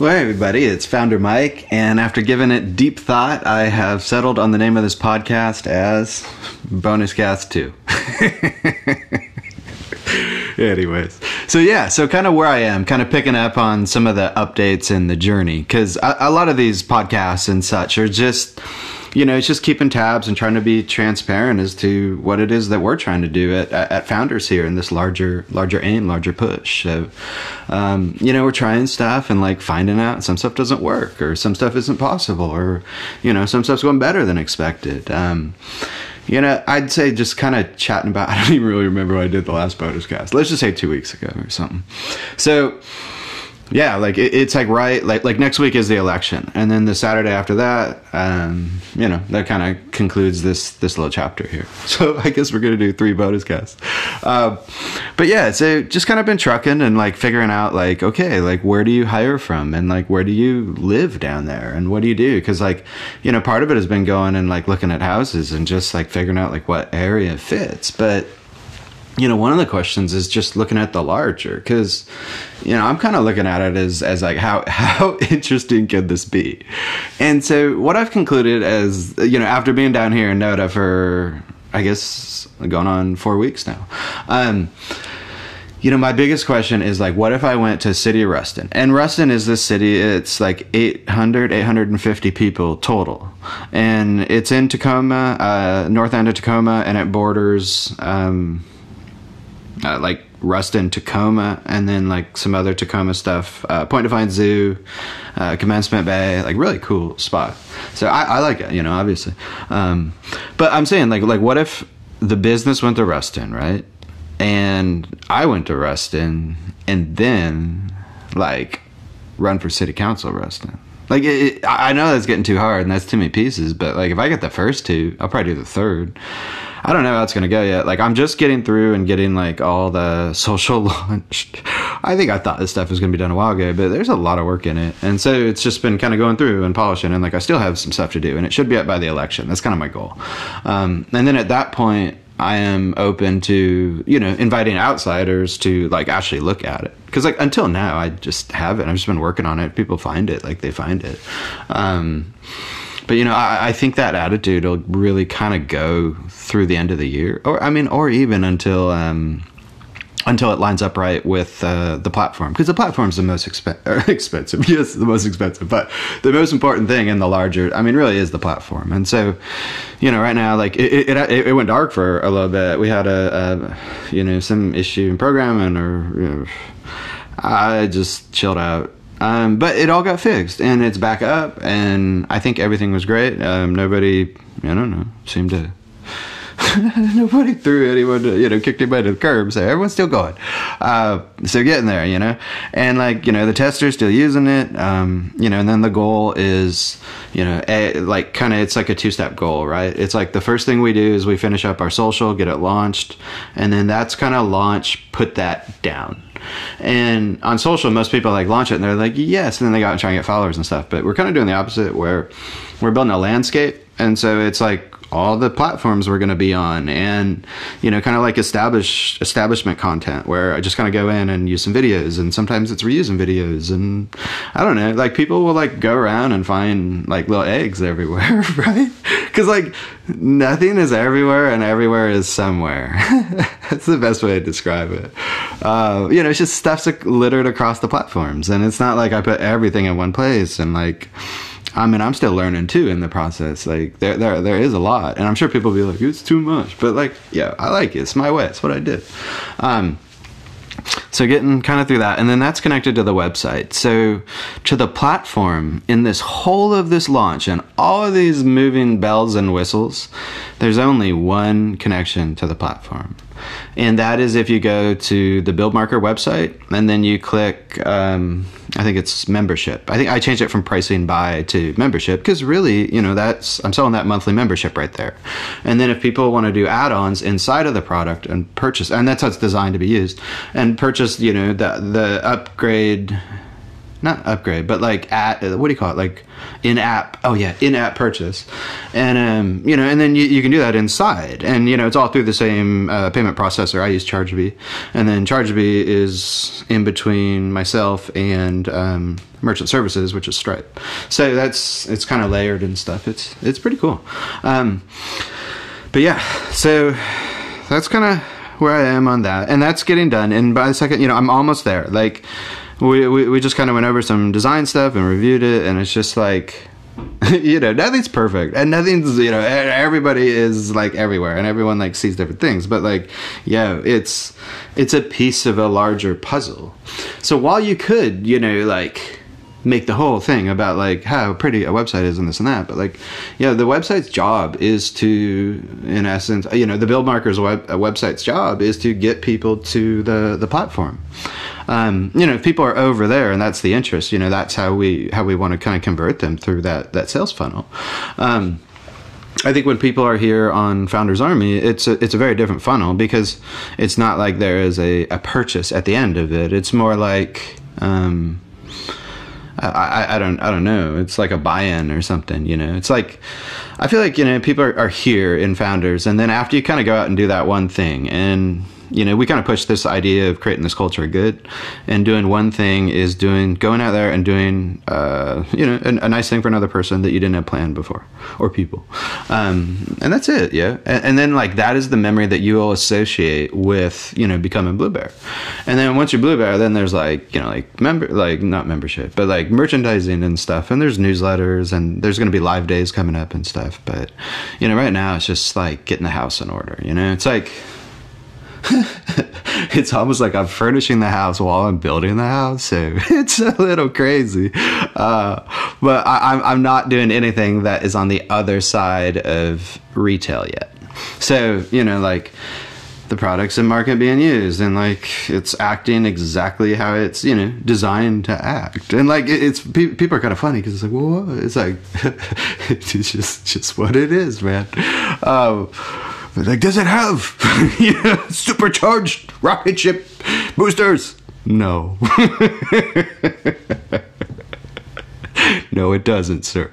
Well, hey everybody, it's Founder Mike, and after giving it deep thought, I have settled on the name of this podcast as Bonus Cast 2. Anyways, so yeah, so kind of where I am, kind of picking up on some of the updates in the journey, because a, a lot of these podcasts and such are just you know, it's just keeping tabs and trying to be transparent as to what it is that we're trying to do at, at Founders here in this larger, larger aim, larger push. So, um, you know, we're trying stuff and like finding out some stuff doesn't work or some stuff isn't possible or, you know, some stuff's going better than expected. Um, you know, I'd say just kind of chatting about, I don't even really remember what I did the last bonus cast. Let's just say two weeks ago or something. So, yeah, like it, it's like right, like like next week is the election, and then the Saturday after that, um, you know, that kind of concludes this this little chapter here. So I guess we're gonna do three bonus casts. Uh, but yeah, so just kind of been trucking and like figuring out like okay, like where do you hire from, and like where do you live down there, and what do you do? Because like you know, part of it has been going and like looking at houses and just like figuring out like what area fits, but you know, one of the questions is just looking at the larger because, you know, I'm kind of looking at it as, as like how, how interesting could this be? And so what I've concluded as, you know, after being down here in Noda for, I guess, going on four weeks now, um, you know, my biggest question is like, what if I went to city of Ruston? And Ruston is this city, it's like 800, 850 people total. And it's in Tacoma, uh, north end of Tacoma, and it borders, um, uh, like Ruston, Tacoma, and then like some other Tacoma stuff. Uh, Point Defiance Zoo, uh, Commencement Bay, like really cool spot. So I, I like it, you know, obviously. Um, but I'm saying like like what if the business went to Ruston, right? And I went to Ruston, and then like run for city council Ruston. Like it, I know that's getting too hard, and that's too many pieces. But like if I get the first two, I'll probably do the third. I don't know how it's to go yet. Like I'm just getting through and getting like all the social launch. I think I thought this stuff was to be done a while ago, but there's a lot of work in it. And so it's just been kind of going through and polishing and like I still have some stuff to do and it should be up by the election. That's kind of my goal. Um, and then at that point, I am open to, you know, inviting outsiders to like actually look at it. Cause like until now, I just haven't. I've just been working on it. People find it, like they find it. Um, but you know, I, I think that attitude will really kind of go through the end of the year, or I mean, or even until um, until it lines up right with uh, the platform, because the platform is the most exp- expensive. Yes, the most expensive, but the most important thing in the larger, I mean, really is the platform. And so, you know, right now, like it, it, it, went dark for a little bit. We had a, a you know, some issue in programming, or you know, I just chilled out um, but it all got fixed and it's back up, and I think everything was great. Um, nobody, I don't know, seemed to. nobody threw anyone, to, you know, kicked anybody to the curb. So everyone's still going. Uh, so getting there, you know, and like you know, the tester's still using it. Um, you know, and then the goal is, you know, a, like kind of it's like a two step goal, right? It's like the first thing we do is we finish up our social, get it launched, and then that's kind of launch, put that down and on social, most people like launch it and they're like, yes, and then they go out and try and get followers and stuff. But we're kind of doing the opposite where we're building a landscape. And so it's like all the platforms we're going to be on and you know kind of like establish establishment content where i just kind of go in and use some videos and sometimes it's reusing videos and i don't know like people will like go around and find like little eggs everywhere right? Because like nothing is everywhere and everywhere is somewhere. That's the best way to describe it. Uh, you know it's just stuff's littered across the platforms and it's not like i put everything in one place and like I mean, I'm still learning too in the process. Like there, there, there is a lot, and I'm sure people will be like, "It's too much," but like, yeah, I like it. It's my way. It's what I did. Um, so getting kind of through that, and then that's connected to the website. So to the platform in this whole of this launch and all of these moving bells and whistles, there's only one connection to the platform and that is if you go to the Buildmarker website and then you click, um, I think it's membership. I think I changed it from pricing by to membership because really, you know, that's I'm selling that monthly membership right there. And then if people want to do add-ons inside of the product and purchase, and that's how it's designed to be used, and purchase, you know, the the upgrade not upgrade, but like at what do you call it? Like in app. Oh yeah, in app purchase, and um, you know, and then you, you can do that inside, and you know, it's all through the same uh, payment processor. I use ChargeBee, and then ChargeBee is in between myself and um, merchant services, which is Stripe. So that's it's kind of layered and stuff. It's it's pretty cool. Um, but yeah, so that's kind of where I am on that, and that's getting done. And by the second, you know, I'm almost there. Like we, we, we just kind of went over some design stuff and reviewed it, and it's just like, you know, nothing's perfect, and nothing's you know, everybody is like everywhere, and everyone like sees different things, but like, yeah, it's it's a piece of a larger puzzle. So while you could, you know, like make the whole thing about like how pretty a website is and this and that but like yeah the website's job is to in essence you know the build markers web, website's job is to get people to the the platform um, you know, if people are over there and that's the interest, you know, that's how we how we want to kind of convert them through that that sales funnel. Um, I think when people are here on Founders Army, it's a, it's a very different funnel because it's not like there is a, a purchase at the end of it. It's more like um, I, I don't I don't know. It's like a buy-in or something. You know, it's like I feel like you know people are, are here in Founders, and then after you kind of go out and do that one thing and you know, we kind of push this idea of creating this culture good, and doing one thing is doing going out there and doing, uh, you know, a, a, nice thing for another person that you didn't have planned before, or people, um, and that's it, yeah. And, and, then like that is the memory that you will associate with, you know, becoming Blue Bear, and then once you're Blue Bear, then there's like, you know, like member, like not membership, but like merchandising and stuff, and there's newsletters, and there's going to be live days coming up and stuff, but you know, right now it's just like getting the house in order, you know, it's like it's almost like I'm furnishing the house while I'm building the house. So it's a little crazy. Uh, but I, I'm, I'm not doing anything that is on the other side of retail yet. So, you know, like the products in market being used and like it's acting exactly how it's you know designed to act and like it's people are kind of funny because it's like well it's like it's just just what it is man um, like, does it have supercharged rocket ship boosters? No. no, it doesn't, sir.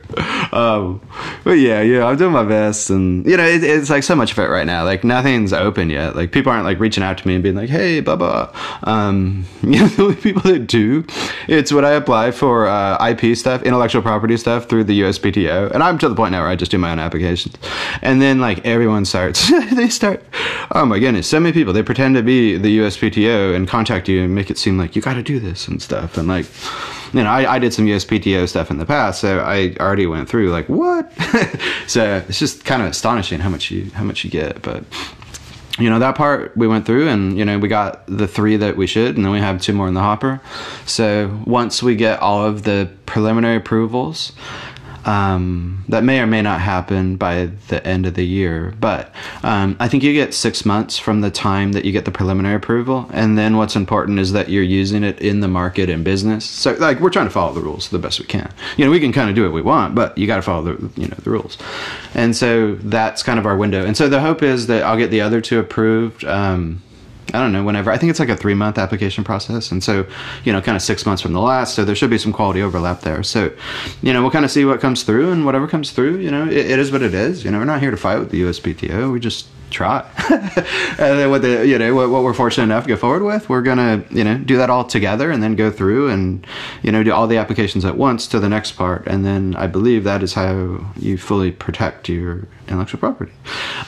Um, but yeah, yeah, I'm doing my best, and you know, it, it's like so much of it right now. Like nothing's open yet. Like people aren't like reaching out to me and being like, "Hey, blah blah." Um, you know, the only people that do, it's when I apply for uh, IP stuff, intellectual property stuff through the USPTO, and I'm to the point now where I just do my own applications, and then like everyone starts, they start, oh my goodness, so many people they pretend to be the USPTO and contact you and make it seem like you got to do this and stuff, and like you know, I, I did some USPTO stuff in the past, so I already went through like what. so it's just kind of astonishing how much you how much you get, but you know that part we went through and you know we got the three that we should and then we have two more in the hopper so once we get all of the preliminary approvals um, that may or may not happen by the end of the year. But um, I think you get six months from the time that you get the preliminary approval, and then what's important is that you're using it in the market and business. So, like, we're trying to follow the rules the best we can. You know, we can kind of do what we want, but you got to follow the you know the rules. And so that's kind of our window. And so the hope is that I'll get the other two approved. Um, I don't know, whenever. I think it's like a three month application process. And so, you know, kind of six months from the last. So there should be some quality overlap there. So, you know, we'll kind of see what comes through and whatever comes through, you know, it, it is what it is. You know, we're not here to fight with the USPTO. We just try. and then what the you know what, what, we're fortunate enough to go forward with, we're gonna you know do that all together and then go through and you know do all the applications at once to the next part, and then I believe that is how you fully protect your intellectual property.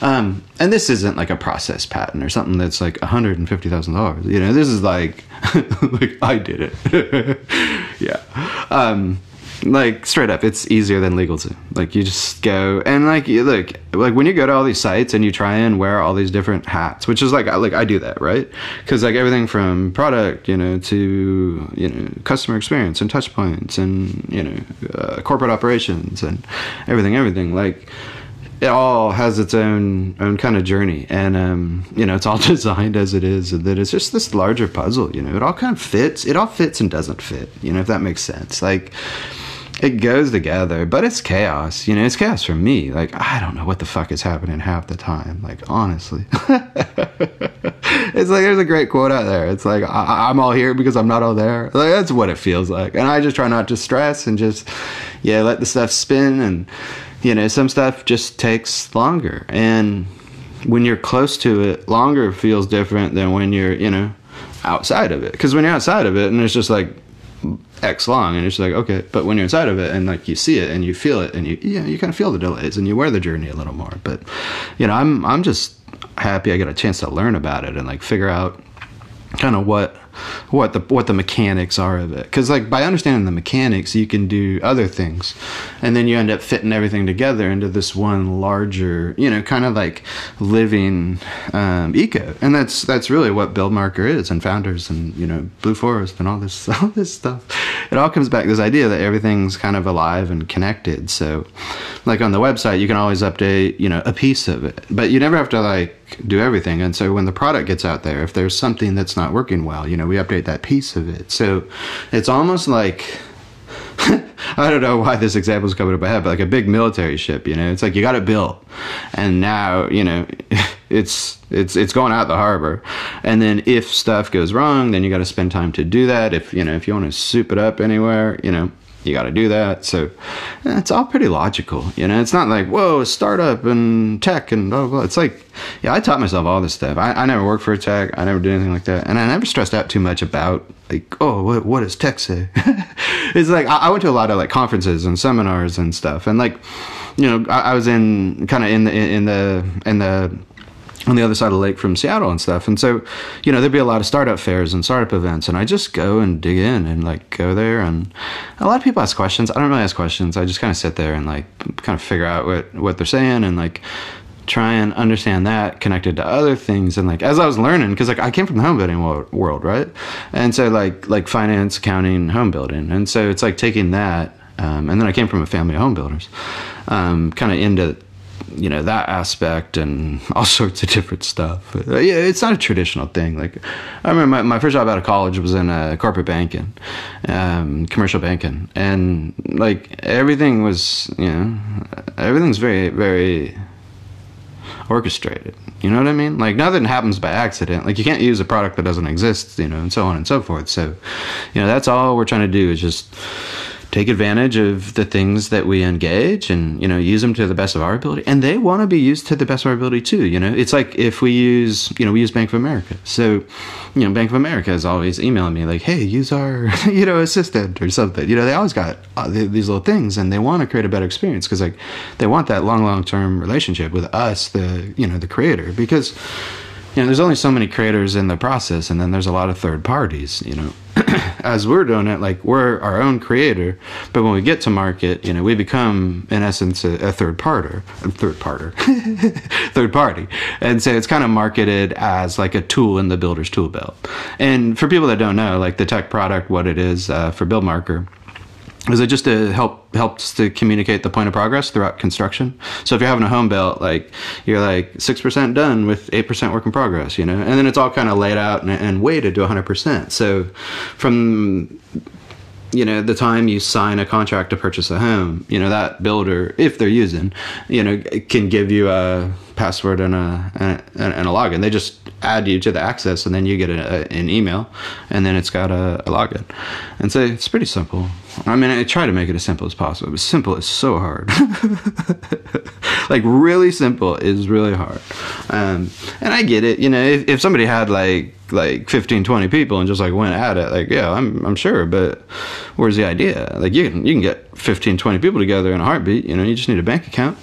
Um, and this isn't like a process patent or something that's like one hundred and fifty thousand dollars. You know, this is like like I did it. yeah. Um, like straight up it's easier than LegalZoom like you just go and like you look like when you go to all these sites and you try and wear all these different hats which is like like i do that right? Because like everything from product you know to you know customer experience and touch points and you know uh, corporate operations and everything everything like it all has its own own kind of journey. And um, you know it's all designed as it is that it's just this larger puzzle you know? It all kind of fits it all fits and doesn't fit you know if that makes sense. Like it goes together, but it's chaos. You know, it's chaos for me. Like I don't know what the fuck is happening half the time. Like honestly, it's like there's a great quote out there. It's like I- am all here because I'm not all there. Like that's what it feels like. And I just try not to stress and just yeah let the stuff spin. And you know, some stuff just takes longer. And when you're close to it, longer feels different than when you're you know outside of it. Because when you're outside of it and it's just like X long, and it's like okay. But when you're inside of it and like you see it and you feel it and you yeah you kind of feel the delays and you wear the journey a little more. But you know I'm I'm just happy I got a chance to learn about it and like figure out kind of what what the what the mechanics are of it. Because like by understanding the mechanics you can do other things. And then you end up fitting everything together into this one larger you know kind of like living um, eco. And that's that's really what buildmarker is and founders and you know blue forest and all this all this stuff. It all comes back to this idea that everything's kind of alive and connected. So like on the website you can always update you know a piece of it. But you never have to like do everything. And so when the product gets out there if there's something that's not working well you know we update that piece of it. So it's almost like I don't know why this example is coming up my head, but like a big military ship, you know, it's like you got it built, and now you know it's it's it's going out the harbor, and then if stuff goes wrong, then you got to spend time to do that. If you know if you want to soup it up anywhere, you know, you got to do that. So eh, it's all pretty logical, you know. It's not like whoa, startup and tech and blah blah. blah. It's like yeah, I taught myself all this stuff. I, I never worked for a tech. I never did anything like that, and I never stressed out too much about like oh what, what does tech say. it's like I, I, went to a lot of like conferences and seminars and stuff, and like you know I, I was in kind of in the in the in the on the other side of the lake from Seattle and stuff. And so, you know, there'd be a lot of startup fairs and startup events, and I just go and dig in and like go there. And a lot of people ask questions. I don't really ask questions. I just kind of sit there and like kind of figure out what what they're saying and like try and understand that connected to other things and like as i was learning because like i came from the home building world right and so like like finance accounting home building and so it's like taking that um, and then i came from a family of home builders um, kind of into you know that aspect and all sorts of different stuff. Yeah, it's not a traditional thing. Like I remember my, my first job out of college was in uh, corporate banking, um, commercial banking, and like everything was you know everything's very very orchestrated. You know what I mean? Like nothing happens by accident. Like you can't use a product that doesn't exist, you know, and so on and so forth. So, you know, that's all we're trying to do is just take advantage of the things that we engage and you know use them to the best of our ability. And they want to be used to the best of our ability too you know? It's like if we use you know we use bank of america. So you know bank of america is always emailing me like hey use our you know assistant or something. You know they always got uh, these little things and they want to create a better experience because like they want that long long term relationship with us the you know the creator. Because you know, there's only so many creators in the process, and then there's a lot of third parties. You know, as we're doing it, like we're our own creator, but when we get to market, you know, we become in essence a, a third parter, a third parter, third party, and so it's kind of marketed as like a tool in the builder's tool belt. And for people that don't know, like the tech product, what it is uh, for BuildMarker is it just to help helps to communicate the point of progress throughout construction. So if you're having a home built, like you're like six percent done with eight percent work in progress, you know, and then it's all kind of laid out and, and weighted to 100 percent. So from you know the time you sign a contract to purchase a home you know that builder if they're using you know can give you a password and a and, and a login. They just add you to the access and then you get a, a, an email and then it's got a, a, login. And so it's pretty simple. I mean i try to make it as simple as possible but simple is so hard. Like really simple is really hard. Um, and i get it. You know if, if somebody had like like 15 20 people and just like went at it like yeah i'm i'm sure but where's the idea? Like you can you can get 15 20 people together in a heartbeat. You know you just need a bank account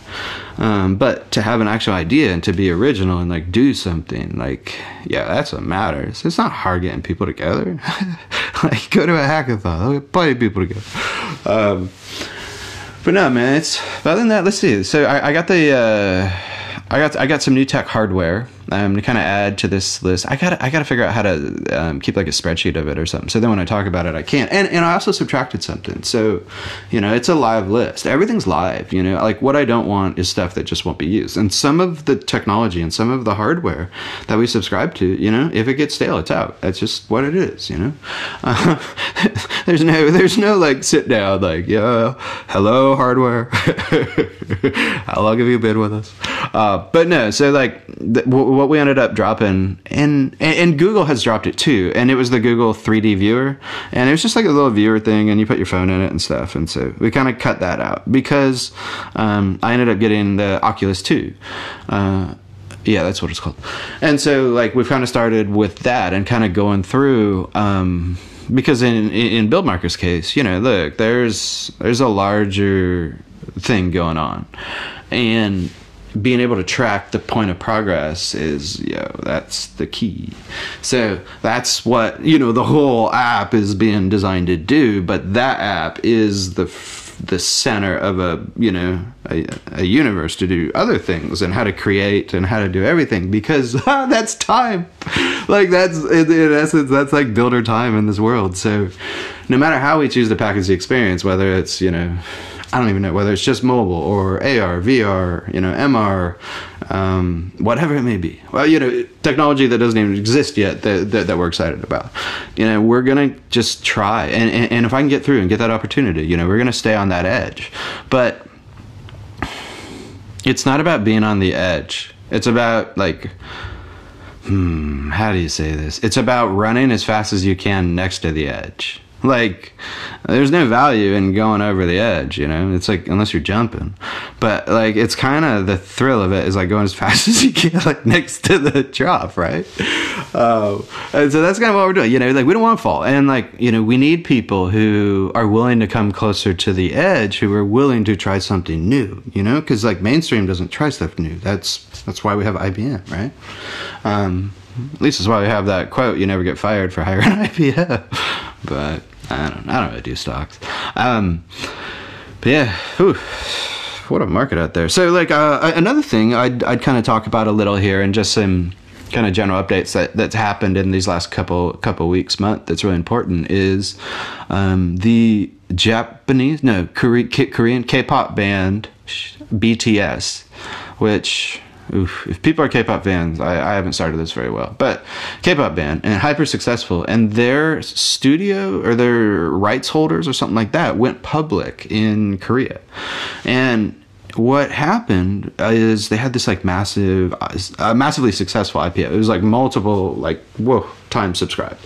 um, but to have an actual idea and to be original and like do something like yeah that's what matters. It's not hard getting people together. Like go to a hackathon. Plenty of people together. Um, but no man it's other than that let's see. So i, I got the uh, I got I got some new tech hardware um, to kind of add to this list. I got I got to figure out how to um, keep like a spreadsheet of it or something. So then when I talk about it, I can't. And and I also subtracted something. So you know, it's a live list. Everything's live. You know, like what I don't want is stuff that just won't be used. And some of the technology and some of the hardware that we subscribe to, you know, if it gets stale, it's out. That's just what it is. You know, uh, there's no there's no like sit down like yeah, hello hardware. How long have you been with us? Uh, but no, so like th- w- what we ended up dropping, and, and Google has dropped it too, and it was the Google 3D viewer, and it was just like a little viewer thing, and you put your phone in it and stuff, and so we kind of cut that out because um, I ended up getting the Oculus 2. Uh, yeah, that's what it's called. And so like we've kind of started with that and kind of going through. Um, because in in Build Marker's case, you know, look, there's there's a larger thing going on, and being able to track the point of progress is you know that's the key. So that's what you know the whole app is being designed to do but that app is the the center of a you know a, a universe to do other things and how to create and how to do everything because ah, that's time. Like that's in, in essence that's like builder time in this world. So no matter how we choose to package the experience whether it's you know I don't even know whether it's just mobile or AR, VR, you know, MR, um, whatever it may be. Well, you know, technology that doesn't even exist yet that, that, that we're excited about. You know, we're going to just try. And, and, and if I can get through and get that opportunity, you know, we're going to stay on that edge. But it's not about being on the edge. It's about like, hmm, how do you say this? It's about running as fast as you can next to the edge like, there's no value in going over the edge, you know? It's like, unless you're jumping. But, like, it's kind of the thrill of it is like going as fast as you can, like, next to the drop, right? Uh, and so that's kind of what we're doing, you know? Like, we don't want to fall. And, like, you know, we need people who are willing to come closer to the edge, who are willing to try something new, you know? Because, like, mainstream doesn't try stuff new. That's, that's why we have IBM, right? Um, at least that's why we have that quote: "You never get fired for hiring IBM." But I don't, I don't really do stocks. Um, but yeah, whew, what a market out there. So, like uh, another thing, I'd I'd kind of talk about a little here, and just some kind of general updates that that's happened in these last couple couple weeks, month. That's really important is um, the Japanese, no, Korean K-pop band BTS, which Oof. If people are K-pop fans, I, I, haven't started this very well, but K-pop band and hyper successful, and their studio or their rights holders or something like that went public in Korea, and what happened is they had this like massive, uh, massively successful IPO. It was like multiple like whoa times subscribed,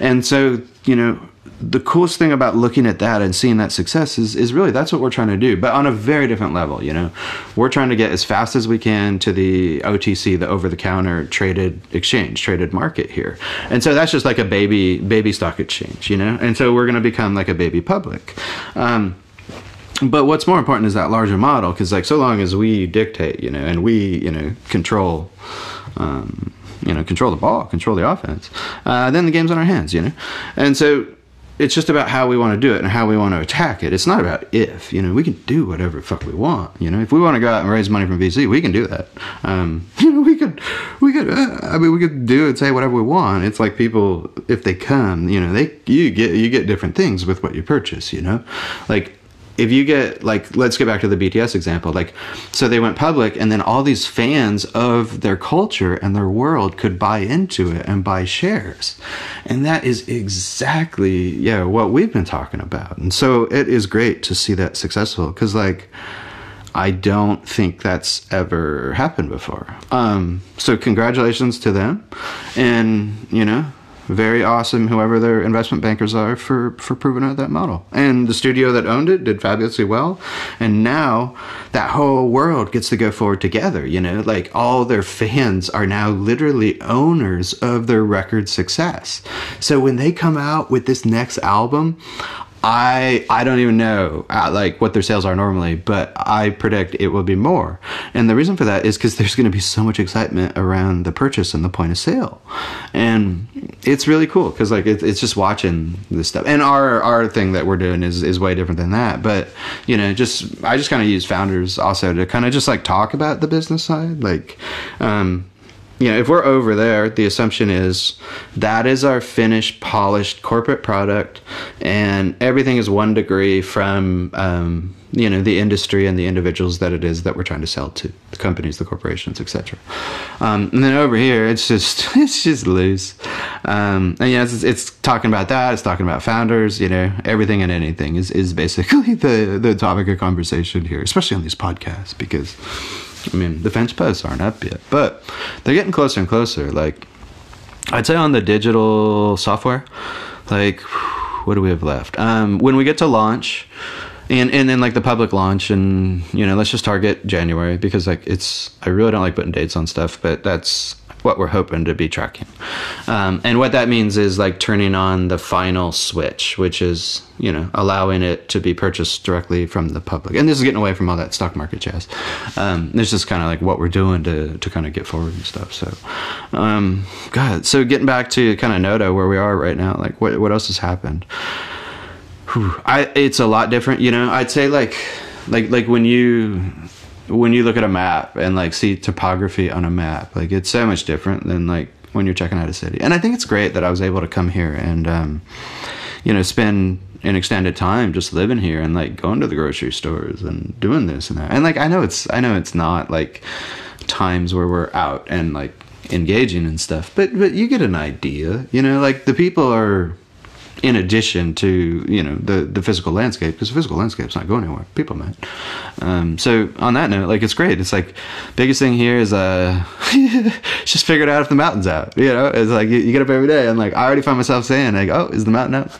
and so you know the coolest thing about looking at that and seeing that success is, is really that's what we're trying to do, but on a very different level. You know, we're trying to get as fast as we can to the OTC, the over-the-counter traded exchange, traded market here, and so that's just like a baby baby stock exchange, you know. And so we're going to become like a baby public. Um, but what's more important is that larger model, because like so long as we dictate, you know, and we you know control. Um, you know, control the ball, control the offense. Uh, then the game's on our hands, you know, and so it's just about how we want to do it and how we want to attack it. It's not about if, you know, we can do whatever fuck we want. You know, if we want to go out and raise money from VC, we can do that. Um, you know, we could, we could, uh, I mean, we could do and say whatever we want. It's like people, if they come, you know, they, you get, you get different things with what you purchase, you know, like if you get like let's get back to the BTS example. Like so they went public and then all these fans of their culture and their world could buy into it and buy shares. And that is exactly yeah what we've been talking about. And so it is great to see that successful cuz like I don't think that's ever happened before. Um, so congratulations to them, and you know very awesome whoever their investment bankers are for for proving out that model. And the studio that owned it did fabulously well. And now that whole world gets to go forward together you know? Like all their fans are now literally owners of their record success. So when they come out with this next album I I don't even know uh, like what their sales are normally, but I predict it will be more. And the reason for that is because there's going to be so much excitement around the purchase and the point of sale, and it's really cool because like it, it's just watching this stuff. And our our thing that we're doing is is way different than that. But you know, just I just kind of use founders also to kind of just like talk about the business side, like. um you know, if we're over there, the assumption is that is our finished, polished corporate product, and everything is one degree from um, you know the industry and the individuals that it is that we're trying to sell to, the companies, the corporations, etc. Um, and then over here, it's just it's just loose, um, and yeah, it's, it's talking about that. It's talking about founders. You know, everything and anything is is basically the the topic of conversation here, especially on these podcasts because I mean, the fence posts aren't up yet, but they're getting closer and closer. Like, I'd say on the digital software, like, what do we have left? Um, when we get to launch, and and then like the public launch, and you know, let's just target January because like it's. I really don't like putting dates on stuff, but that's what we're hoping to be tracking. Um, and what that means is like turning on the final switch, which is, you know, allowing it to be purchased directly from the public. And this is getting away from all that stock market jazz. Um, this is kind of like what we're doing to, to kind of get forward and stuff. So, um, God, so getting back to kind of Noda where we are right now, like what, what else has happened? Whew, I, it's a lot different, you know, I'd say like, like, like when you, when you look at a map and like see topography on a map, like it's so much different than like when you're checking out a city. And I think it's great that I was able to come here and, um, you know, spend an extended time just living here and like going to the grocery stores and doing this and that. And like I know it's I know it's not like times where we're out and like engaging and stuff, but but you get an idea, you know, like the people are in addition to you know the the physical landscape because the physical landscape's not going anywhere. People might um, so on that note like it's great. It's like biggest thing here is uh just figured out if the mountain's out you know? It's like you, you, get up every day and like i already find myself saying like oh is the mountain out?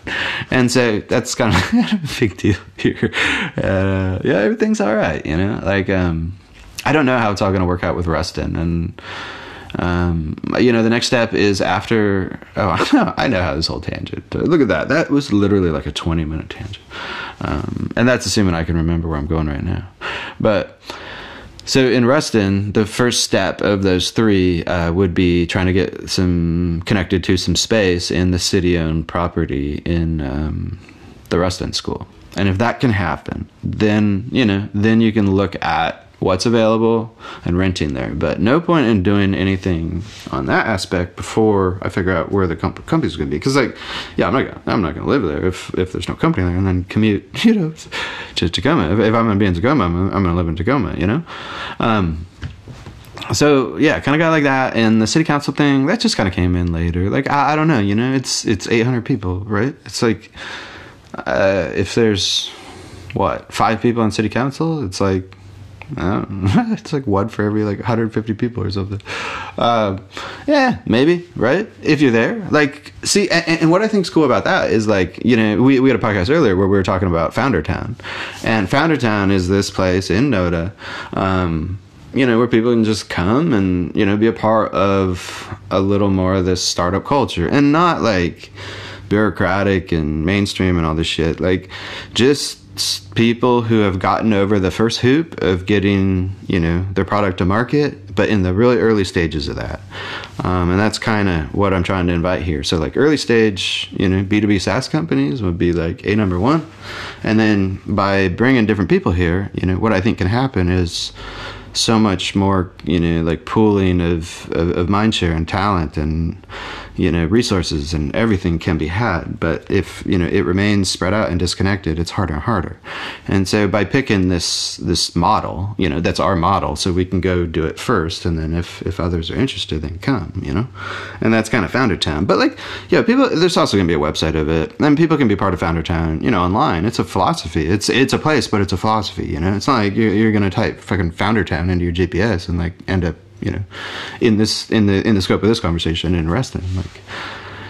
And so that's kind of a big deal here. Uh, yeah everything's all right you know? Like um i don't know how it's all going to work out with Ruston and um, you know, the next step is after. Oh, I know, how this whole tangent. Uh, look at that. That was literally like a 20 minute tangent. Um, and that's assuming I can remember where I'm going right now. But so in Ruston, the first step of those three uh, would be trying to get some connected to some space in the city owned property in um, the Ruston school. And if that can happen, then, you know, then you can look at what's available and renting there. But no point in doing anything on that aspect before I figure out where the comp- company's going to be. Because like, yeah, I'm not gonna, I'm not going to live there if if there's no company there, and then commute, you know, to Tacoma. If, if I'm going to be in Tacoma, I'm, I'm going to live in Tacoma. You know. Um, so yeah, kind of got like that, and the city council thing that just kind of came in later. Like I, I, don't know, you know, it's it's 800 people, right? It's like uh, if there's what five people on city council, it's like it's like one for every like 150 people or something. Uh, yeah, maybe right if you're there. Like, see, and, and, what I think's cool about that is like you know we we had a podcast earlier where we were talking about Founder Town, and Founder Town is this place in Noda. Um, you know, where people can just come and, you know, be a part of a little more of this startup culture and not like bureaucratic and mainstream and all this shit. Like, just people who have gotten over the first hoop of getting you know their product to market but in the really early stages of that. Um, and that's kind of what i'm trying to invite here. So like early stage you know b2b saas companies would be like a number one. And then by bringing different people here you know what i think can happen is so much more you know like pooling of, of, of mind share and talent and you know resources and everything can be had but if you know it remains spread out and disconnected it's harder and harder. And so by picking this this model you know that's our model so we can go do it first and then if if others are interested then come you know? And that's kind of founder town. But like yeah people there's also going to be a website of it and people can be part of founder town you know online. It's a philosophy. It's it's a place but it's a philosophy you know? It's not like you're, you're going to type fucking founder town into your gps and like end up you know, in this in the in the scope of this conversation in Ruston. Like,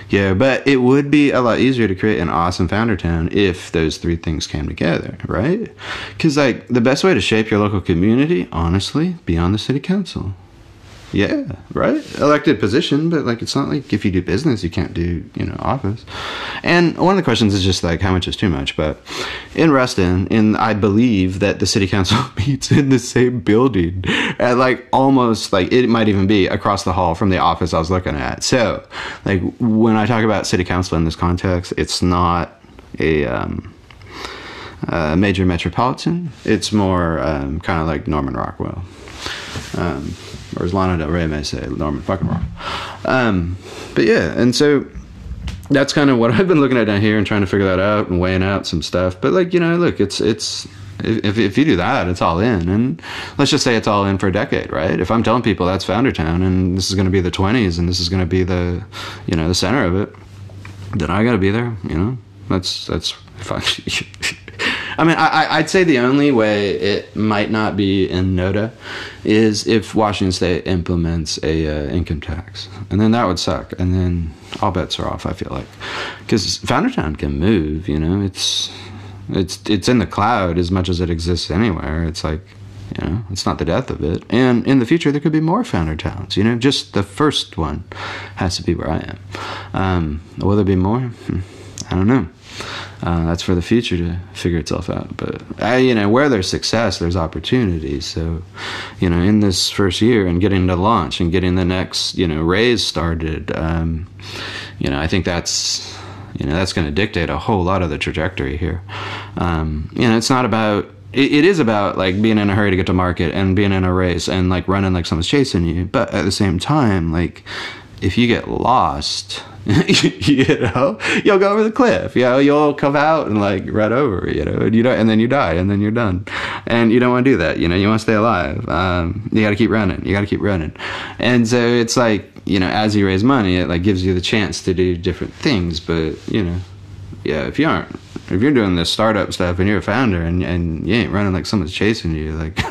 yeah, but it would be a lot easier to create an awesome founder town if those three things came together, right? Because like the best way to shape your local community, honestly, beyond the city council. Yeah, right. Elected position, but like it's not like if you do business, you can't do you know office. And one of the questions is just like how much is too much. But in Ruston, in I believe that the city council meets in the same building, at like almost like it might even be across the hall from the office I was looking at. So, like when I talk about city council in this context, it's not a um, a major metropolitan. It's more um, kind of like Norman Rockwell. Um, or as Lana Del Rey may say, Norman fucking Rock. Um, but yeah, and so that's kind of what I've been looking at down here and trying to figure that out and weighing out some stuff. But like you know, look, it's it's if if you do that, it's all in, and let's just say it's all in for a decade, right? If I'm telling people that's Founder Town and this is going to be the 20s and this is going to be the you know the center of it, then I got to be there. You know, that's that's fine. I mean, I, would say the only way it might not be in NOTA is if Washington State implements a uh, income tax, and then that would suck. And then all bets are off. I feel like because Foundertown can move. You know, it's it's it's in the cloud as much as it exists anywhere. It's like you know, it's not the death of it. And in the future, there could be more founder towns. You know, just the first one has to be where I am. Um, will there be more? Hmm, I don't know. Uh, that's for the future to figure itself out. But I, you know, where there's success, there's opportunity. So, you know, in this first year and getting to launch and getting the next, you know, raise started, um, you know, I think that's, you know, that's going to dictate a whole lot of the trajectory here. Um, you know, it's not about it is about like being in a hurry to get to market and being in a race and like running like someone's chasing you but at the same time like if you get lost you know, you'll go over the cliff. You know, you'll come out and like run over. You know, and you don't, and then you die, and then you're done. And you don't want to do that. You know, you want to stay alive. Um, you got to keep running. You got to keep running. And so it's like you know, as you raise money, it like gives you the chance to do different things. But you know, yeah, if you aren't, if you're doing this startup stuff and you're a founder and, and you ain't running like someone's chasing you, like,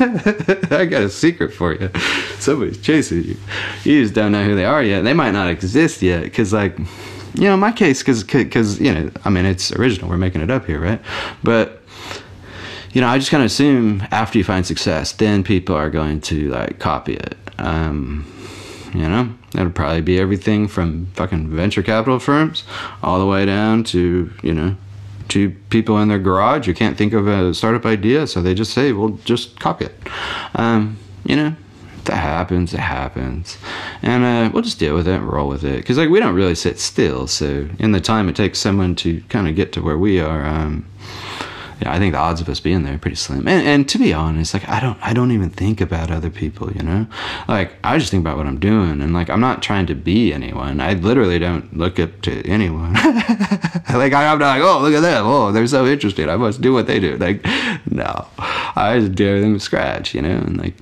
I got a secret for you. Somebody's chasing you. You just don't know who they are yet. They might not exist yet. Cause like, you know, my case, cause, cause, you know, I mean, it's original. We're making it up here, right? But, you know, I just kind of assume after you find success, then people are going to like copy it. Um, you know, it'll probably be everything from fucking venture capital firms all the way down to, you know, to people in their garage who can't think of a startup idea, so they just say, well, just copy it. Um, you know, that happens, it happens. And uh, we'll just deal with it and roll with it. Because, like, we don't really sit still. So, in the time it takes someone to kind of get to where we are, um, yeah, I think the odds of us being there are pretty slim. And, and to be honest, like I don't, I don't even think about other people. You know, like I just think about what I'm doing, and like I'm not trying to be anyone. I literally don't look up to anyone. like I'm not like, oh, look at them. Oh, they're so interesting. I must do what they do. Like, no, I just do everything from scratch. You know, and like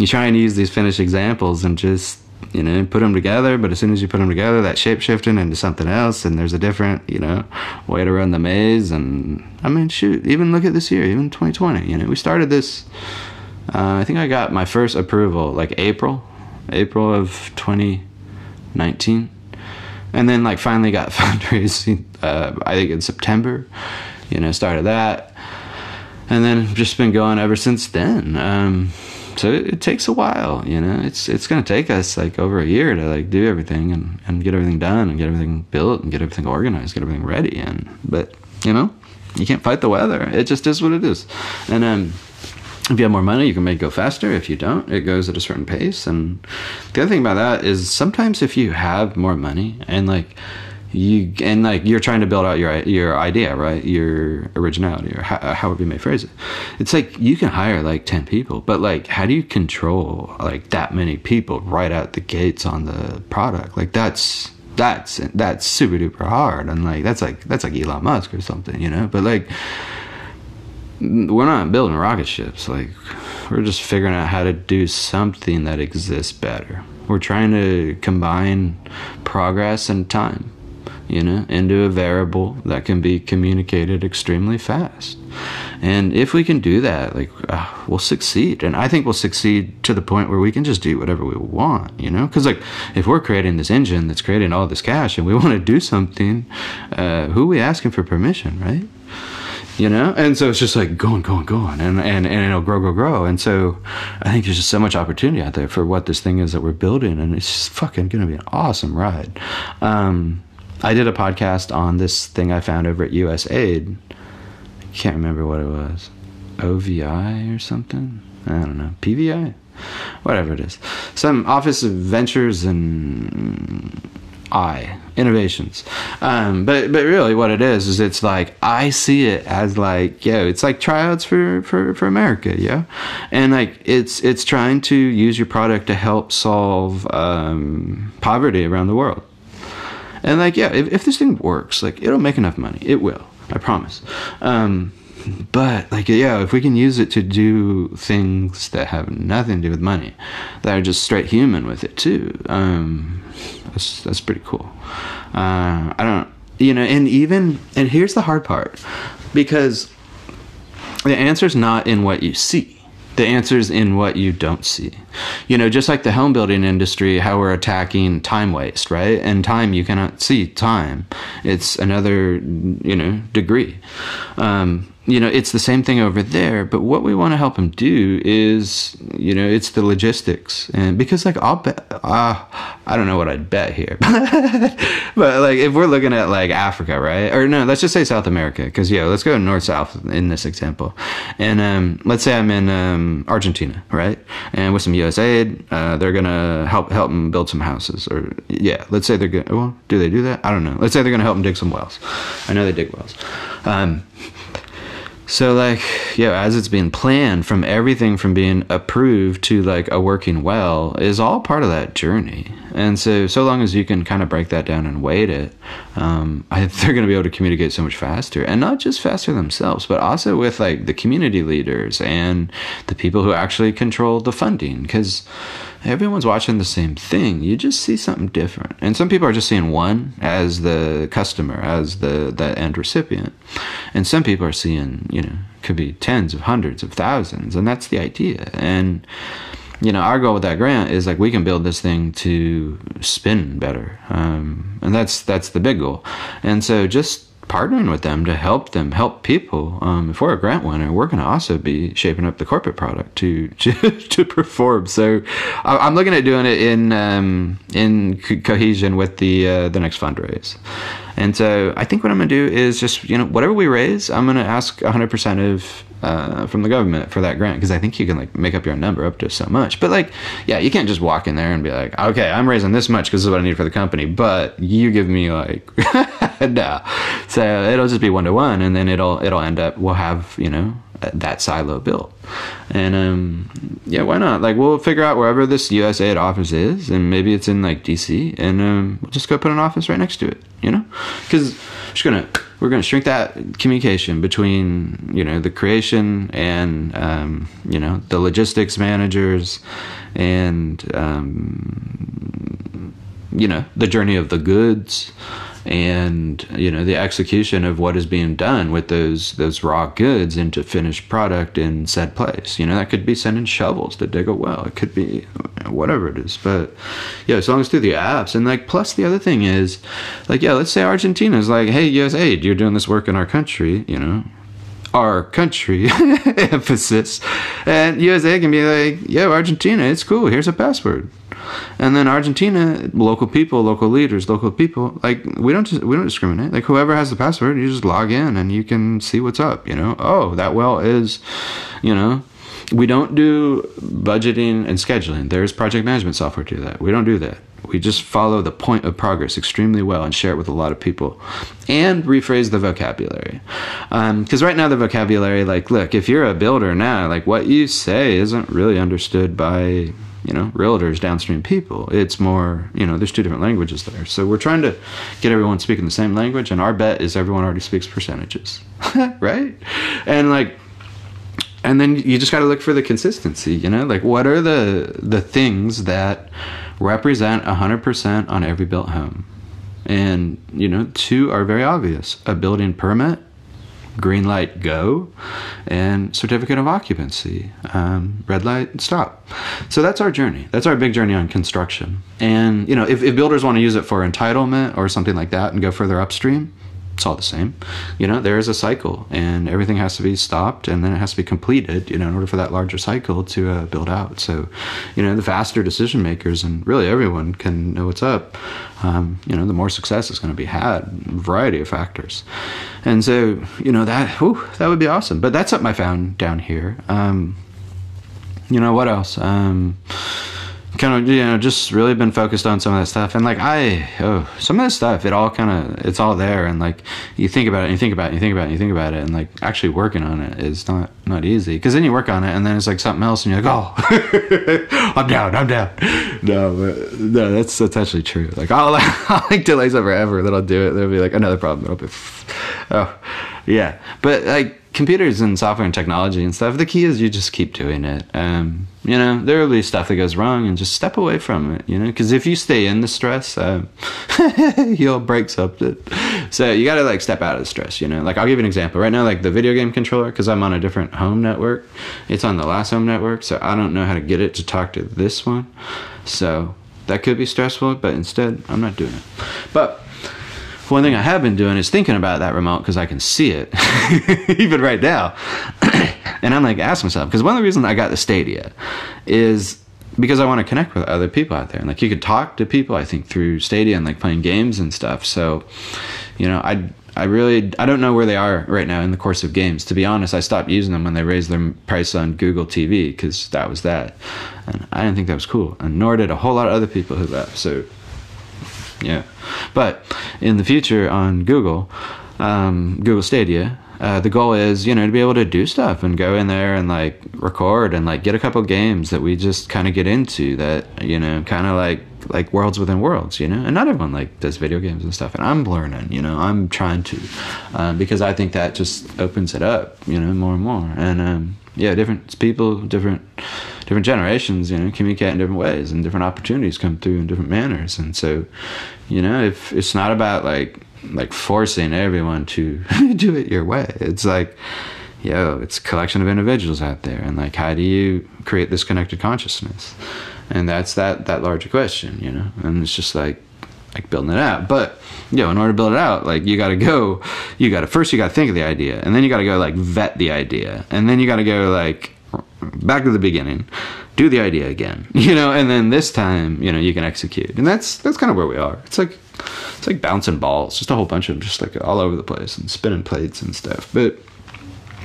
you try and use these finished examples and just you know, put them together. But as soon as you put them together, that shape shifting into something else, and there's a different, you know, way to run the maze. And I mean, shoot, even look at this year, even 2020. You know, we started this. Uh, I think I got my first approval like April, April of 2019, and then like finally got fundraising. Uh, I think in September. You know, started that, and then just been going ever since then. Um, so it, it, takes a while you know it's it's going to take us like over a year to like do everything and, and get everything done and get everything built and get everything organized get everything ready and but you know you can't fight the weather it just is what it is and um if you have more money, you can make it go faster. If you don't, it goes at a certain pace. And the other thing about that is sometimes if you have more money and like you and like you're trying to build out your your idea right? Your originality or how, however you may phrase it. It's like you can hire like 10 people but like how do you control like that many people right out the gates on the product? Like that's that's that's super duper hard and like that's like that's like Elon Musk or something you know? But like we're not building rocket ships. Like we're just figuring out how to do something that exists better. We're trying to combine progress and time you know, into a variable that can be communicated extremely fast. And if we can do that, like uh, we'll succeed. And I think we'll succeed to the point where we can just do whatever we want, you know? Because like if we're creating this engine that's creating all this cash and we want to do something, uh, who are we asking for permission, right? you know and so it's just like going going going and, and and it'll grow grow grow and so i think there's just so much opportunity out there for what this thing is that we're building and it's just fucking gonna be an awesome ride um, i did a podcast on this thing i found over at usaid i can't remember what it was. Ovi or something? I don't know. Pvi whatever it is. Some office of ventures and I. Innovations. Um, but but really, what it is is it's like I see it as like yo, it's like tryouts for for for America, yeah, and like it's it's trying to use your product to help solve um, poverty around the world. And like yeah, if, if this thing works, like it'll make enough money. It will, I promise. Um, but like yeah if we can use it to do things that have nothing to do with money that are just straight human with it too um, that's that's pretty cool uh, i don't you know and even and here's the hard part because the answer's not in what you see the answer's in what you don't see. You know, just like the home building industry, how we're attacking time waste, right? And time, you cannot see time. It's another, you know, degree. Um, you know, it's the same thing over there, but what we want to help them do is, you know, it's the logistics. And because, like, I'll bet, uh, I don't know what I'd bet here, but like, if we're looking at like Africa, right? Or no, let's just say South America, because, yeah, let's go north south in this example. And um, let's say I'm in um, Argentina, right? And with some USAID, uh, they're going to help help them build some houses. Or, yeah, let's say they're going to, well, do they do that? I don't know. Let's say they're going to help them dig some wells. I know they dig wells. Um, so like yeah, as it's being planned from everything from being approved to like a working well is all part of that journey. And so so long as you can kind of break that down and weight it, um, I, they're going to be able to communicate so much faster, and not just faster themselves, but also with like the community leaders and the people who actually control the funding because everyone's watching the same thing. You just see something different. And some people are just seeing one as the customer, as the, the end recipient. And some people are seeing, you know, could be tens of hundreds of thousands. And that's the idea. And, you know, our goal with that grant is like we can build this thing to spin better. Um, and that's, that's the big goal. And so just partnering with them to help them help people. Um, if we're a grant winner, we're going to also be shaping up the corporate product to to, to perform. So I'm looking at doing it in um, in co- cohesion with the uh, the next fundraise. And so I think what I'm going to do is just you know whatever we raise, I'm going to ask 100% of uh, from the government for that grant because I think you can like make up your own number up to so much. But like, yeah, you can't just walk in there and be like, okay, I'm raising this much because this is what I need for the company, but you give me like, no. So it'll just be one to one, and then it'll it'll end up we'll have you know that silo built. And um, yeah, why not? Like we'll figure out wherever this USAID office is, and maybe it's in like DC, and um, we'll just go put an office right next to it. You know, because just gonna we're gonna shrink that communication between you know the creation and um, you know the logistics managers and um, you know the journey of the goods and you know the execution of what is being done with those those raw goods into finished product in said place. You know that could be sending shovels to dig a well. It could be whatever it is. But yeah as long as through the apps. And like plus the other thing is like yeah let's say argentina is like hey USAID you're doing this work in our country you know. Our country emphasis. And USA can be like yo Argentina it's cool. Here's a password and then Argentina, local people, local leaders, local people, like we don't we don't discriminate. Like whoever has the password, you just log in and you can see what's up. You know, oh that well is, you know, we don't do budgeting and scheduling. There's project management software to do that. We don't do that. We just follow the point of progress extremely well and share it with a lot of people and rephrase the vocabulary. Because um, right now, the vocabulary, like, look, if you're a builder now, like what you say isn't really understood by you know, realtors, downstream people. It's more, you know, there's two different languages there. So we're trying to get everyone speaking the same language, and our bet is everyone already speaks percentages, right? And like, and then you just got to look for the consistency, you know, like what are the the things that represent 100% on every built home? And, you know, two are very obvious a building permit green light go and certificate of occupancy um, red light stop. So that's our journey. That's our big journey on construction. And you know if, if builders want to use it for entitlement or something like that and go further upstream it's all the same. You know, there is a cycle, and everything has to be stopped, and then it has to be completed. You know, in order for that larger cycle to uh, build out. So, you know, the faster decision makers and really everyone can know what's up. Um, you know, the more success is going to be had. Variety of factors, and so you know that whew, that would be awesome. But that's something I found down here. Um, you know what else? Um, kind of you know just really been focused on some of that stuff. And like i oh some of this stuff it all kind of it's all there. And like you think about it and you think about it you think about it and you think about it. And like actually working on it is not not easy. Because then you work on it and then it's like something else and you're like oh i'm down i'm down. No but no that's that's actually true. Like i'll, I'll like delay it forever then i'll do it. There'll be like another problem. It'll be oh yeah. But like computers and software and technology and stuff, the key is you just keep doing it. Um, you know, there will be stuff that goes wrong and just step away from it, you know, because if you stay in the stress, um, you'll break something. So you got to like step out of the stress, you know. Like I'll give you an example. Right now, like the video game controller, because I'm on a different home network, it's on the last home network, so I don't know how to get it to talk to this one. So that could be stressful, but instead, I'm not doing it. But one thing I have been doing is thinking about that remote because I can see it, even right now. and I'm like, ask myself, because one of the reasons I got the Stadia is because I want to connect with other people out there. And like, you could talk to people, I think, through Stadia and like playing games and stuff. So, you know, I. I really I don't know where they are right now in the course of games. To be honest, I stopped using them when they raised their price on Google TV because that was that, and I didn't think that was cool. And nor did a whole lot of other people who left. So yeah. But in the future on Google, um, Google Stadia, uh, the goal is you know to be able to do stuff and go in there and like record and like get a couple games that we just kind of get into that you know kind of like like worlds within worlds you know and not everyone like does video games and stuff and i'm learning you know i'm trying to um, because i think that just opens it up you know more and more and um, yeah different people different different generations, you know, communicate in different ways and different opportunities come through in different manners. And so, you know, if it's not about like like forcing everyone to do it your way, it's like, yo, it's a collection of individuals out there, and like, how do you create this connected consciousness? And that's that that larger question, you know. And it's just like like building it out. But you know, in order to build it out, like you got to go, you got to first you got to think of the idea, and then you got to go like vet the idea, and then you got to go like back to the beginning do the idea again you know and then this time you know you can execute and that's that's kind of where we are it's like it's like bouncing balls just a whole bunch of them just like all over the place and spinning plates and stuff but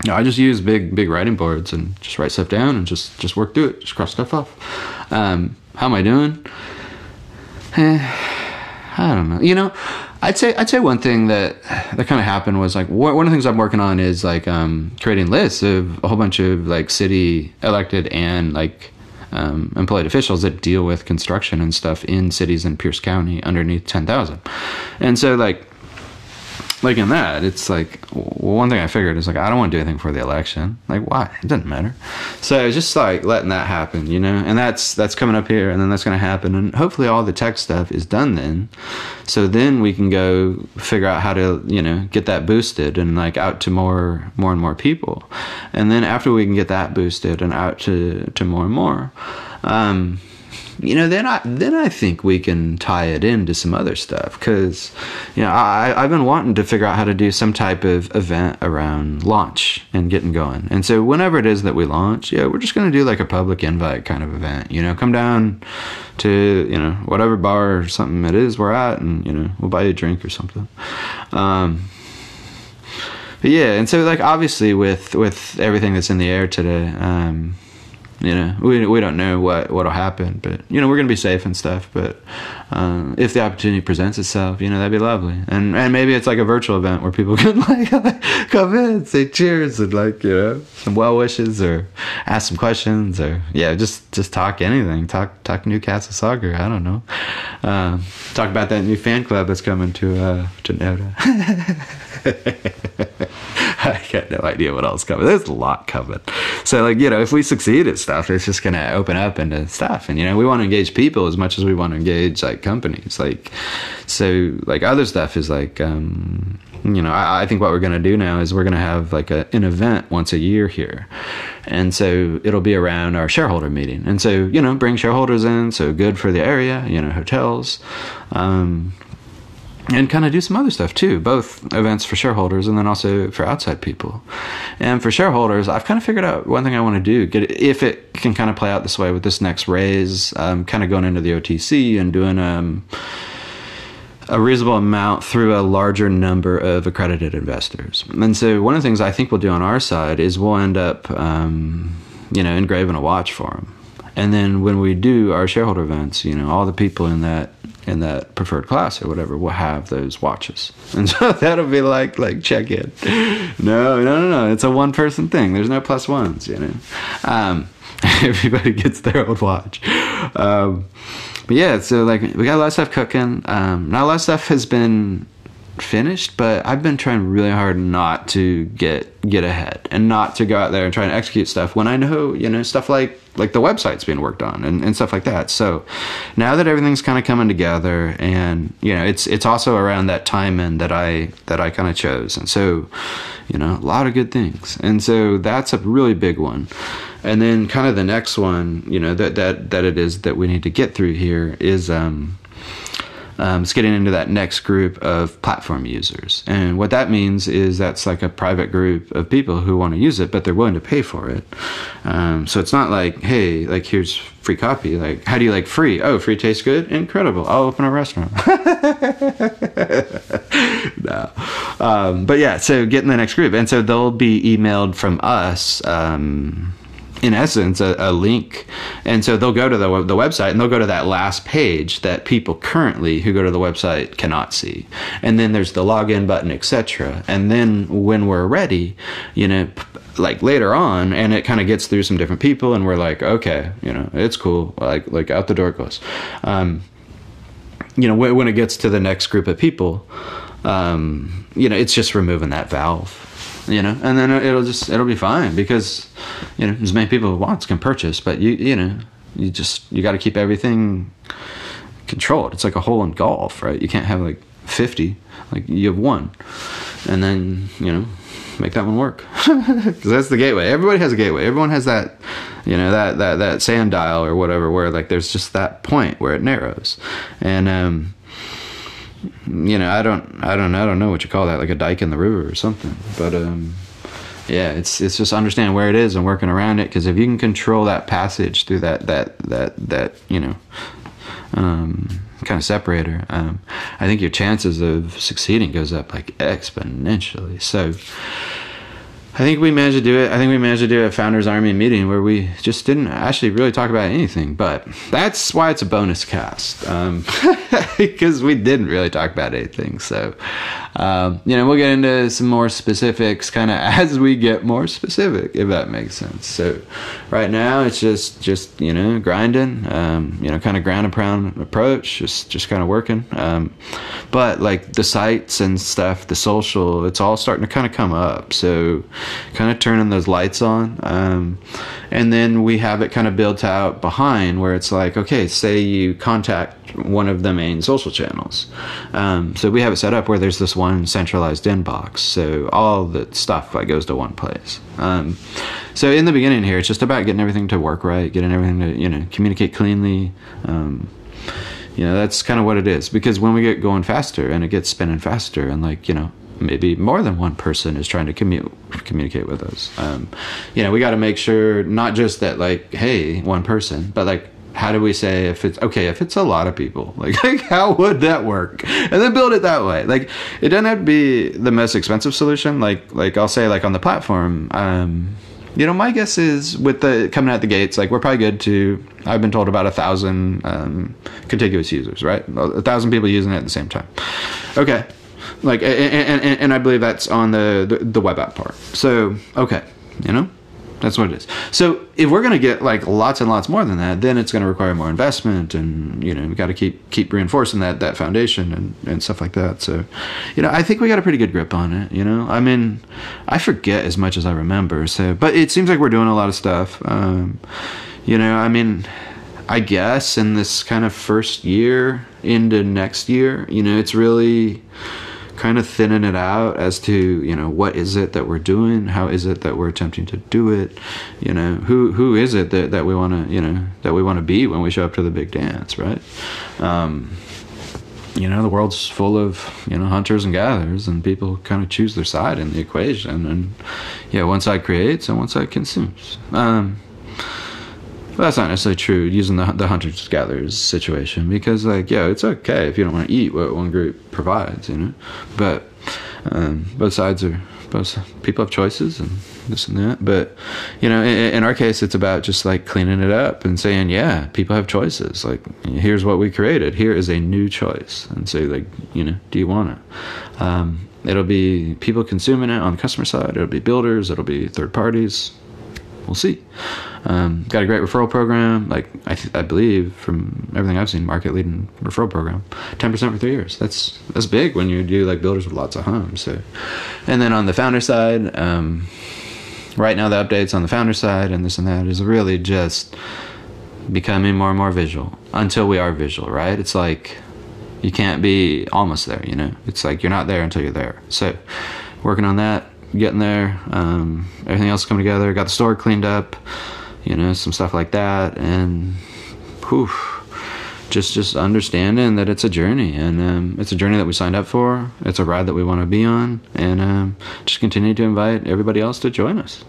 you know, I just use big big writing boards and just write stuff down and just just work through it just cross stuff off. Um, how am I doing? Eh, I don't know. You know I'd say I'd say one thing that that kind of happened was like one of the things I'm working on is like um, creating lists of a whole bunch of like city elected and like um, employed officials that deal with construction and stuff in cities in Pierce County underneath ten thousand, and so like like in that, it's like one thing I figured is like I don't want to do anything for the election. Like why? It doesn't matter. So it's just like letting that happen, you know. And that's that's coming up here, and then that's going to happen, and hopefully all the tech stuff is done then. So then we can go figure out how to you know get that boosted and like out to more more and more people, and then after we can get that boosted and out to to more and more. Um, you know, then I then I think we can tie it into some other stuff because, you know, I I've been wanting to figure out how to do some type of event around launch and getting going. And so whenever it is that we launch, yeah, we're just gonna do like a public invite kind of event. You know, come down to you know whatever bar or something it is we're at, and you know we'll buy you a drink or something. Um, but yeah, and so like obviously with with everything that's in the air today. Um, you know, we we don't know what what'll happen, but you know, we're gonna be safe and stuff. But um, if the opportunity presents itself, you know, that'd be lovely. And and maybe it's like a virtual event where people can like come in, say cheers, and like you know, some well wishes or ask some questions or yeah, just just talk anything. Talk talk Newcastle soccer. I don't know. Um, talk about that new fan club that's coming to uh, to Noda. I got no idea what else coming. There's a lot coming. So like, you know, if we succeed at stuff, it's just gonna open up into stuff. And you know, we want to engage people as much as we want to engage like companies. Like so like other stuff is like um you know, I, I think what we're gonna do now is we're gonna have like a, an event once a year here. And so it'll be around our shareholder meeting. And so, you know, bring shareholders in, so good for the area, you know, hotels. Um and kind of do some other stuff too, both events for shareholders and then also for outside people. And for shareholders, I've kind of figured out one thing I want to do. Get if it can kind of play out this way with this next raise, um, kind of going into the OTC and doing um, a reasonable amount through a larger number of accredited investors. And so one of the things I think we'll do on our side is we'll end up, um, you know, engraving a watch for them. And then when we do our shareholder events, you know, all the people in that in that preferred class or whatever will have those watches. And so that'll be like like check in. No, no, no, no. It's a one person thing. There's no plus ones, you know. Um, everybody gets their own watch. Um, but yeah, so like we got a lot of stuff cooking. Um, not a lot of stuff has been finished, but I've been trying really hard not to get get ahead and not to go out there and try and execute stuff when I know, you know, stuff like like the website's being worked on and, and stuff like that. So now that everything's kind of coming together and you know, it's it's also around that time and that I that I kind of chose. And so, you know, a lot of good things. And so that's a really big one. And then kind of the next one, you know, that that that it is that we need to get through here is um um, it's getting into that next group of platform users. And what that means is that's like a private group of people who want to use it, but they're willing to pay for it. Um, so it's not like, hey, like here's free copy. Like, how do you like free? Oh, free tastes good? Incredible. I'll open a restaurant. no. Um, but yeah, so get in the next group. And so they'll be emailed from us. Um, in essence a, a, link. And so they'll go to the, the website and they'll go to that last page that people currently who go to the website cannot see. And then there's the login button etc and then when we're ready you know like later on and it kind of gets through some different people and we're like okay you know it's cool. Like like out the door goes. Um, you know when, when it gets to the next group of people um, you know it's just removing that valve you know, and then it'll just it'll be fine because you know as many people as wants can purchase, but you you know you just you got to keep everything controlled. It's like a hole in golf, right? You can't have like fifty, like you have one, and then you know make that one work because that's the gateway. Everybody has a gateway. Everyone has that, you know, that that that sand dial or whatever, where like there's just that point where it narrows, and um, you know, I don't, I don't, I don't know what you call that, like a dike in the river or something. But um, yeah, it's it's just understanding where it is and working around it. Because if you can control that passage through that that that that you know, um, kind of separator, um, I think your chances of succeeding goes up like exponentially. So I think we managed to do it. I think we managed to do a founders army meeting where we just didn't actually really talk about anything. But that's why it's a bonus cast um, because we didn't really talk about anything. So um, you know, we'll get into some more specifics kind of as we get more specific, if that makes sense. So, right now it's just just you know grinding, um, you know, kind of ground and pound approach, just just kind of working. Um, but like the sites and stuff, the social, it's all starting to kind of come up. So, kind of turning those lights on, um, and then we have it kind of built out behind where it's like, okay, say you contact one of the main social channels. Um, so we have it set up where there's this one centralized inbox. So all the stuff like goes to one place. Um, so in the beginning here, it's just about getting everything to work right, getting everything to you know communicate cleanly. Um, you know that's kind of what it is because when we get going faster and it gets spinning faster and like you know maybe more than one person is trying to commu- communicate with us. Um, you know, we got to make sure not just that like, hey, one person, but like how do we say if it's okay if it's a lot of people like, like how would that work? And then build it that way. Like it doesn't have to be the most expensive solution. Like like i'll say like on the platform um you know my guess is with the coming out the gates like we're probably good to i've been told about a thousand um, contiguous users right? A thousand people using it at the same time. Okay. Like and, and, and i believe that's on the, the the web app part. So okay. You know that's what it is. So if we're going to get like lots and lots more than that, then it's going to require more investment, and you know we got to keep keep reinforcing that that foundation and and stuff like that. So, you know, I think we got a pretty good grip on it. You know, I mean, I forget as much as I remember. So, but it seems like we're doing a lot of stuff. Um, you know, I mean. I guess in this kind of first year into next year, you know, it's really kind of thinning it out as to you know what is it that we're doing? How is it that we're attempting to do it? You know who who is it that, that we want to you know that we want to be when we show up to the big dance right? Um, you know the world's full of you know hunters and gatherers and people kind of choose their side in the equation and yeah one side creates and one side consumes um, but that's not necessarily true using the, the hunters gatherers situation because like yeah it's okay if you don't want to eat what one group provides you know? But um, both sides are both people have choices and this and that. But you know in, in, our case it's about just like cleaning it up and saying yeah people have choices. Like here's what we created. Here is a new choice. And say like you know do you want it? Um, it'll be people consuming it on the customer side. It'll be builders. It'll be third parties we'll see. Um, got a great referral program. Like I, th- I believe from everything I've seen, market leading referral program, ten percent for three years. That's that's big when you do like builders with lots of homes. So, and then on the founder side, um, right now the updates on the founder side and this and that is really just becoming more and more visual until we are visual. Right? It's like you can't be almost there. You know, it's like you're not there until you're there. So, working on that getting there. Um, everything else coming together. Got the store cleaned up, you know, some stuff like that, and just just understanding that it's a journey, and um, it's a journey that we signed up for. It's a ride that we want to be on, and um, just continue to invite everybody else to join us.